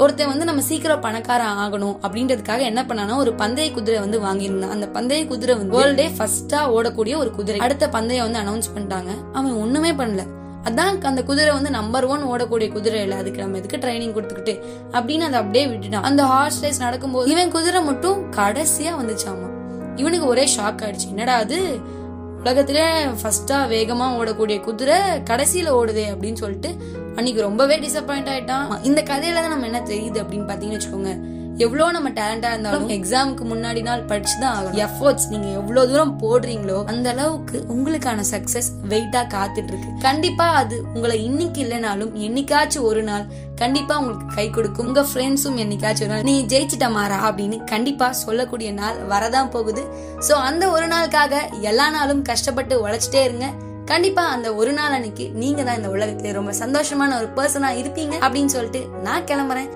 ஒருத்தன் வந்து நம்ம சீக்கிரம் பணக்காரன் ஆகணும் அப்படின்றதுக்காக என்ன பண்ணானா ஒரு பந்தய குதிரை வந்து வாங்கியிருந்தான். அந்த பந்தய குதிரை வந்து வேர்ல்டே ஃபர்ஸ்டா ஓடக்கூடிய ஒரு குதிரை. அடுத்த பந்தயம் வந்து அனௌன்ஸ் பண்ணிட்டாங்க. அவன் ஒண்ணுமே பண்ணல. அதான் அந்த குதிரை வந்து நம்பர் ஒன் ஓடக்கூடிய குதிரை இல்ல. அதுக்கு நம்ம எதுக்கு ட்ரைனிங் கொடுத்துக்கிட்டு அப்படின்னு அதை அப்படியே விட்டுட்டான். அந்த ஹார்ஸ் ரேஸ் நடக்கும்போது இவன் குதிரை மட்டும் கடைசியா வந்துச்சாமா? இவனுக்கு ஒரே ஷாக் ஆயிடுச்சு. என்னடா அது? உலகத்திலே ஃபர்ஸ்டா வேகமா ஓடக்கூடிய குதிரை கடைசியில ஓடுதே அப்படின்னு சொல்லிட்டு அன்னைக்கு ரொம்பவே டிசப்பாயிண்ட் ஆயிட்டான். இந்த கதையில தான் நம்ம என்ன தெரியுது அப்படின்னு பாத்தீங்கன்னு வச்சுக்கோங்க. எவ்வளோ நம்ம டேலண்டா இருந்தாலும் எக்ஸாமுக்கு முன்னாடி நாள் படிச்சுதான் ஆகணும். எஃபோர்ட்ஸ் நீங்க எவ்வளவு தூரம் போடுறீங்களோ அந்த அளவுக்கு உங்களுக்கான சக்சஸ் வெயிட்டா காத்துட்டு இருக்கு கண்டிப்பா அது உங்களை இன்னைக்கு இல்லைனாலும் என்னைக்காச்சும் ஒரு நாள் கண்டிப்பா உங்களுக்கு கை கொடுக்கும். உங்க ஃப்ரெண்ட்ஸும் என்னைக்காச்சும் ஒரு நாள் நீ ஜெயிச்சிட்ட மாறா அப்படின்னு கண்டிப்பா சொல்லக்கூடிய நாள் வரதான் போகுது. சோ அந்த ஒரு நாளுக்காக எல்லா நாளும் கஷ்டப்பட்டு உழைச்சிட்டே இருங்க. கண்டிப்பா அந்த ஒரு நாள் அன்னைக்கு நீங்க தான் இந்த உலகத்திலே ரொம்ப சந்தோஷமான ஒரு பர்சனா இருப்பீங்க அப்படின்னு சொல்லிட்டு நான் கிளம்புறேன்.